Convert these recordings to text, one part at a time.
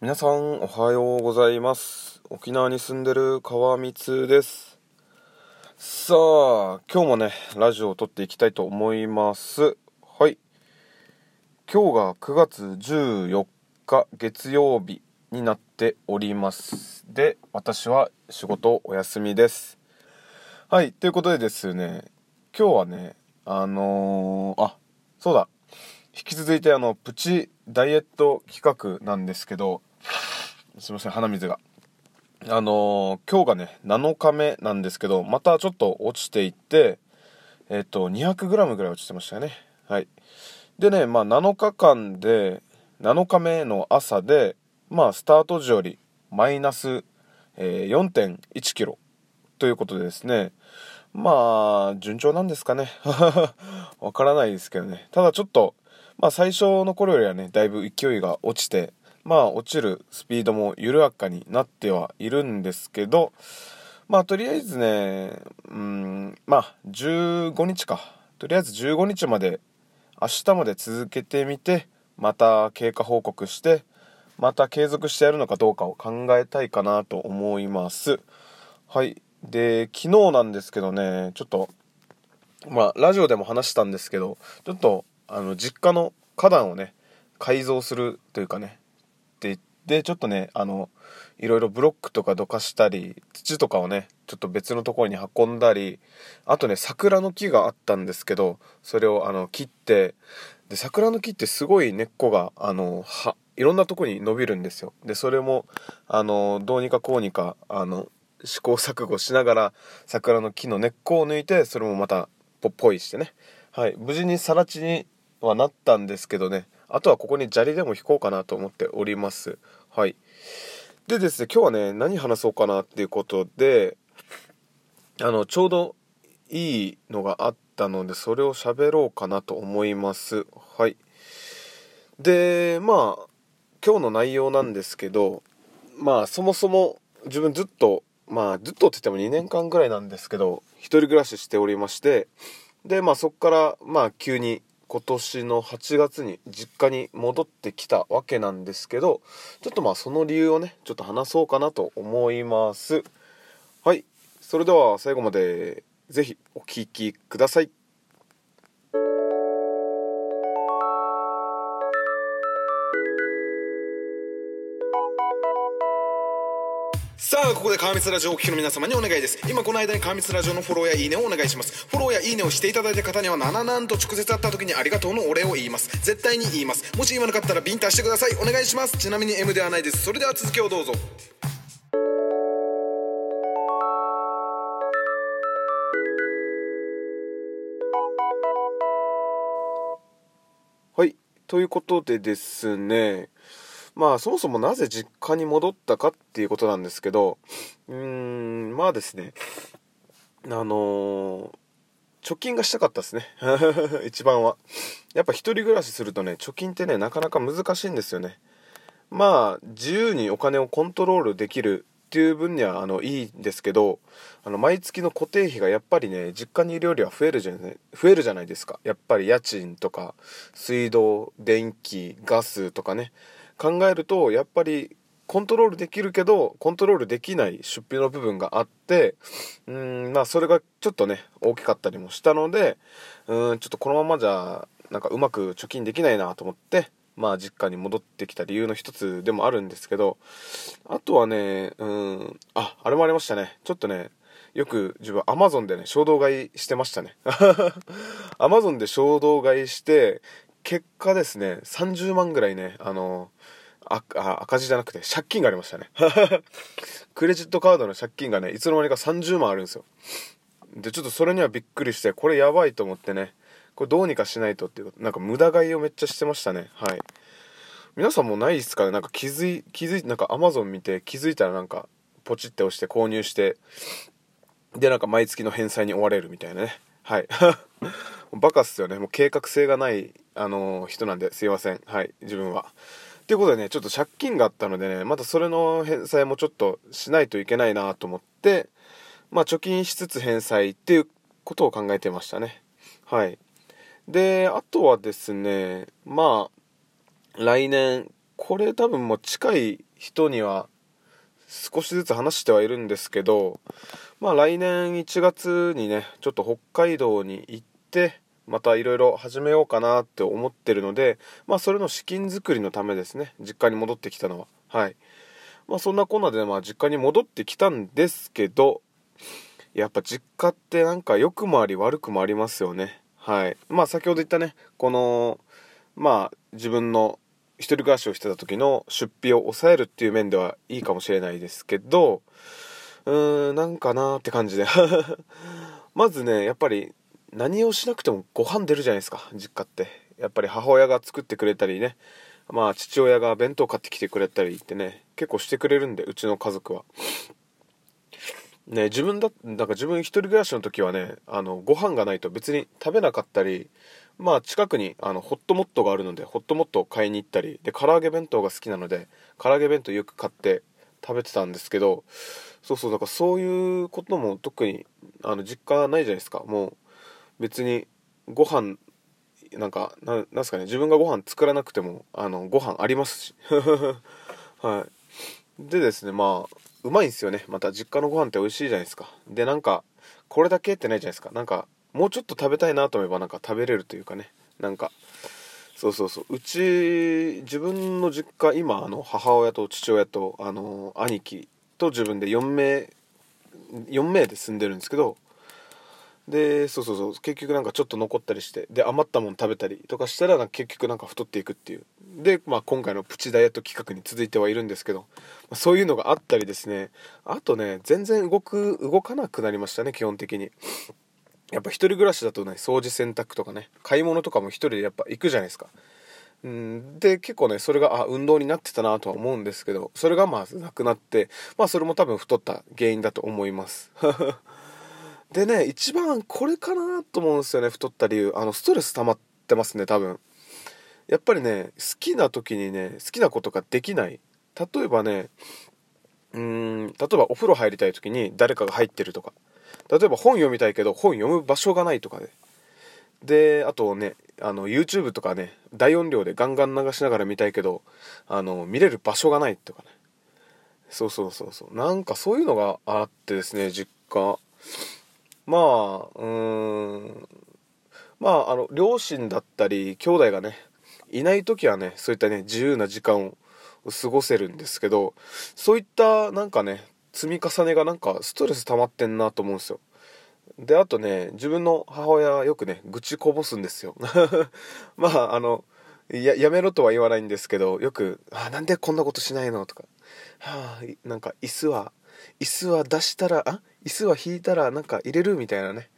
皆さんおはようございます。沖縄に住んでる川光です。さあ今日もねラジオを撮っていきたいと思います。はい。今日が9月14日月曜日になっております。で私は仕事お休みです。はいということでですね今日はねあのー、あそうだ。引き続いてあのプチダイエット企画なんですけどすいません鼻水が。あのー、今日がね7日目なんですけどまたちょっと落ちていってえっ、と 200g ぐらい落ちてましたよね。はい。でねまあ7日間で7日目の朝でまあスタート時よりマイナス、えー、4 1キロ。ということでですねまあ順調なんですかね。わからないですけどね。ただちょっとまあ最初の頃よりはねだいぶ勢いが落ちてまあ落ちるスピードも緩やかになってはいるんですけどまあとりあえずねうんまあ15日か。とりあえず15日まで明日まで続けてみてまた経過報告してまた継続してやるのかどうかを考えたいかなと思います。はい。で昨日なんですけどねちょっとまあラジオでも話したんですけどちょっとあの実家の花壇をね改造するというかねって言ってちょっとねあのいろいろブロックとかどかしたり土とかをねちょっと別のところに運んだりあとね桜の木があったんですけどそれをあの切ってで桜の木ってすごい根っこがあのはいろんなとこに伸びるんですよ。でそれもあのどうにかこうにかあの試行錯誤しながら桜の木の根っこを抜いてそれもまたぽっぽいしてね。はい。無事に更地にはなったんですけどね。あとはここに砂利でも引こうかなと思っております。はい。でですね今日はね何話そうかなっていうことであのちょうどいいのがあったのでそれを喋ろうかなと思います。はい。でまあ今日の内容なんですけどまあそもそも自分ずっとまあずっとって言っても2年間ぐらいなんですけど一人暮らししておりましてでまあそっからまあ急に今年の8月に実家に戻ってきたわけなんですけどちょっとまあその理由をねちょっと話そうかなと思います。はい。それでは最後まで是非お聴きください。さあここで川光ラジオをお聞きの皆様にお願いです。今この間に川光ラジオのフォローやいいねをお願いします。フォローやいいねをしていただいた方にはなななんと直接会った時にありがとうのお礼を言います。絶対に言います。もし言わなかったらビンタしてください。お願いします。ちなみに M ではないです。それでは続きをどうぞ。はい。ということでですね。まあそもそもなぜ実家に戻ったかっていうことなんですけどうーんまあですねあのー、貯金がしたかったですね。一番は。やっぱ一人暮らしするとね貯金ってねなかなか難しいんですよね。まあ自由にお金をコントロールできるっていう分にはあのいいんですけどあの毎月の固定費がやっぱりね実家にいるよりは増えるじゃない増えるじゃないですか。やっぱり家賃とか水道電気ガスとかね。考えるとやっぱりコントロールできるけどコントロールできない出費の部分があってうんまあそれがちょっとね大きかったりもしたのでうんちょっとこのままじゃなんかうまく貯金できないなと思ってまあ実家に戻ってきた理由の一つでもあるんですけどあとはねうんああれもありましたね。ちょっとねよく自分 Amazon でね衝動買いしてましたね。Amazon で衝動買いして結果ですね30万ぐらいねあのあ赤字じゃなくて借金がありましたね。クレジットカードの借金がねいつの間にか30万あるんですよ。でちょっとそれにはびっくりしてこれやばいと思ってねこれどうにかしないとっていうなんか無駄買いをめっちゃしてましたね。はい。皆さんもないですかね？なんか気づい気づいなんか Amazon 見て気づいたらなんかポチって押して購入してでなんか毎月の返済に追われるみたいなね。はい。バカっすよね。もう計画性がないあの、人なんですいませんはい自分はということでね、ちょっと借金があったのでね、またそれの返済もちょっとしないといけないなと思って、まあ貯金しつつ返済っていうことを考えてましたね。はい。で、あとはですね、まあ、来年、これ多分もう近い人には少しずつ話してはいるんですけどまあ来年1月にねちょっと北海道に行ってまたいろいろ始めようかなって思ってるのでまあそれの資金作りのためですね。実家に戻ってきたのは。はい。まあそんなこんなでまあ実家に戻ってきたんですけどやっぱ実家ってなんか良くもあり悪くもありますよね。はい。まあ先ほど言ったねこのまあ自分の一人暮らしをしてた時の出費を抑えるっていう面ではいいかもしれないですけどうーんなんかなーって感じで。まずねやっぱり何をしなくてもご飯出るじゃないですか実家って。やっぱり母親が作ってくれたりね。まあ父親が弁当買ってきてくれたりってね結構してくれるんでうちの家族は。ね自分だなんか自分一人暮らしの時はねあのご飯がないと別に食べなかったりまあ近くにあのホットモットがあるのでホットモットを買いに行ったりで唐揚げ弁当が好きなので唐揚げ弁当よく買って食べてたんですけどそうそうだからそういうことも特にあの実家ないじゃないですか。もう別にご飯なんかなんすかね自分がご飯作らなくてもあのご飯ありますし。はい。でですねまあうまいんですよね。また実家のご飯って美味しいじゃないですか。でなんかこれだけってないじゃないですか。なんかもうちょっと食べたいなと思えばなんか食べれるというかね。なんかそうそうそう。うち自分の実家今あの母親と父親とあの兄貴と自分で4名4名で住んでるんですけどでそうそうそう。結局なんかちょっと残ったりして。で余ったもん食べたりとかしたら結局なんか太っていくっていう。で、まあ、今回のプチダイエット企画に続いてはいるんですけど、まそういうのがあったりですね。あとね全然動く動かなくなりましたね基本的に。やっぱ一人暮らしだとね掃除洗濯とかね買い物とかも一人でやっぱ行くじゃないですか。うんで結構ねそれがあ運動になってたなとは思うんですけどそれがまあなくなってまあそれも多分太った原因だと思います。でね一番これかなと思うんですよね太った理由。あのストレス溜まってますね多分。やっぱりね好きな時にね好きなことができない。例えばねうん例えばお風呂入りたい時に誰かが入ってるとか。例えば本読みたいけど本読む場所がないとかね。であとねあの YouTube とかね大音量でガンガン流しながら見たいけどあの見れる場所がないとかね。そうそうそうそう。なんかそういうのがあってですね実家。まあうーん。まああの両親だったり兄弟がねいない時はねそういったね自由な時間を過ごせるんですけどそういったなんかね積み重ねがなんかストレス溜まってんなと思うんですよ。であとね自分の母親はよくね愚痴こぼすんですよ。まああのややめろとは言わないんですけどよく「あなんでこんなことしないの?」とか「はあなんか椅子は椅子は出したらあ？椅子は引いたらなんか入れるみたいなね、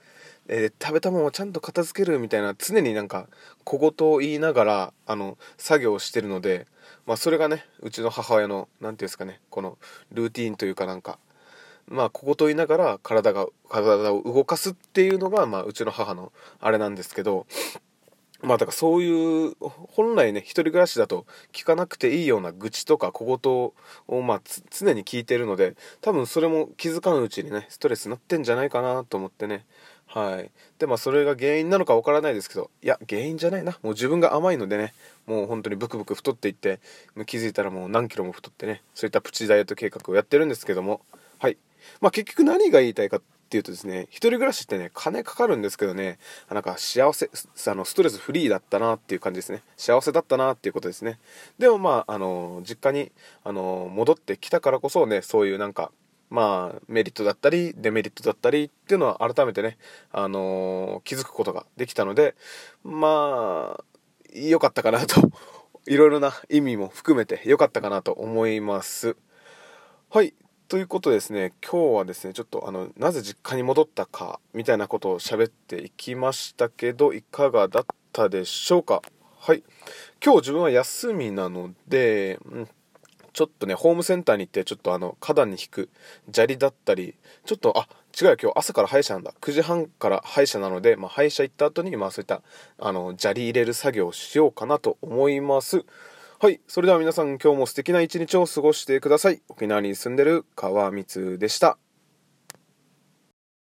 えー、食べたもんをちゃんと片付けるみたいな常になんか小言を言いながらあの作業をしてるので、まあ、それがねうちの母親の何て言うんですかねこのルーティーンというかなんか。まあ小言を言いながら体が体を動かすっていうのが、まあ、うちの母のあれなんですけどまあだからそういう本来ね一人暮らしだと聞かなくていいような愚痴とか小言をまあ常に聞いてるので多分それも気づかぬうちにねストレスになってんじゃないかなと思ってね。はい。でまあそれが原因なのかわからないですけどいや原因じゃないな。もう自分が甘いのでね。もう本当にブクブク太っていって気づいたらもう何キロも太ってね。そういったプチダイエット計画をやってるんですけども。はい。まあ結局何が言いたいかっていうとですね、一人暮らしってね、金かかるんですけどね、なんか幸せ、あの、ストレスフリーだったなっていう感じですね。幸せだったなっていうことですね。でもまあ、あの、実家に、あの、戻ってきたからこそね、そういうなんか、まあ、メリットだったり、デメリットだったりっていうのは改めてね、あの気づくことができたので、まあ、良かったかなと、いろいろな意味も含めて良かったかなと思います。はい。ということですね、今日はですね、ちょっとあの、なぜ実家に戻ったか、みたいなことを喋っていきましたけど、いかがだったでしょうか？はい。今日自分は休みなので、うん、ちょっとね、ホームセンターに行って、ちょっとあの、花壇に引く砂利だったり、ちょっと、あ、違うよ、今日朝から歯医者なんだ。9時半から歯医者なので、まあ、歯医者行った後に、まあ、そういった、あの、砂利入れる作業をしようかなと思います。はい。それでは皆さん今日も素敵な一日を過ごしてください。沖縄に住んでる川光でした。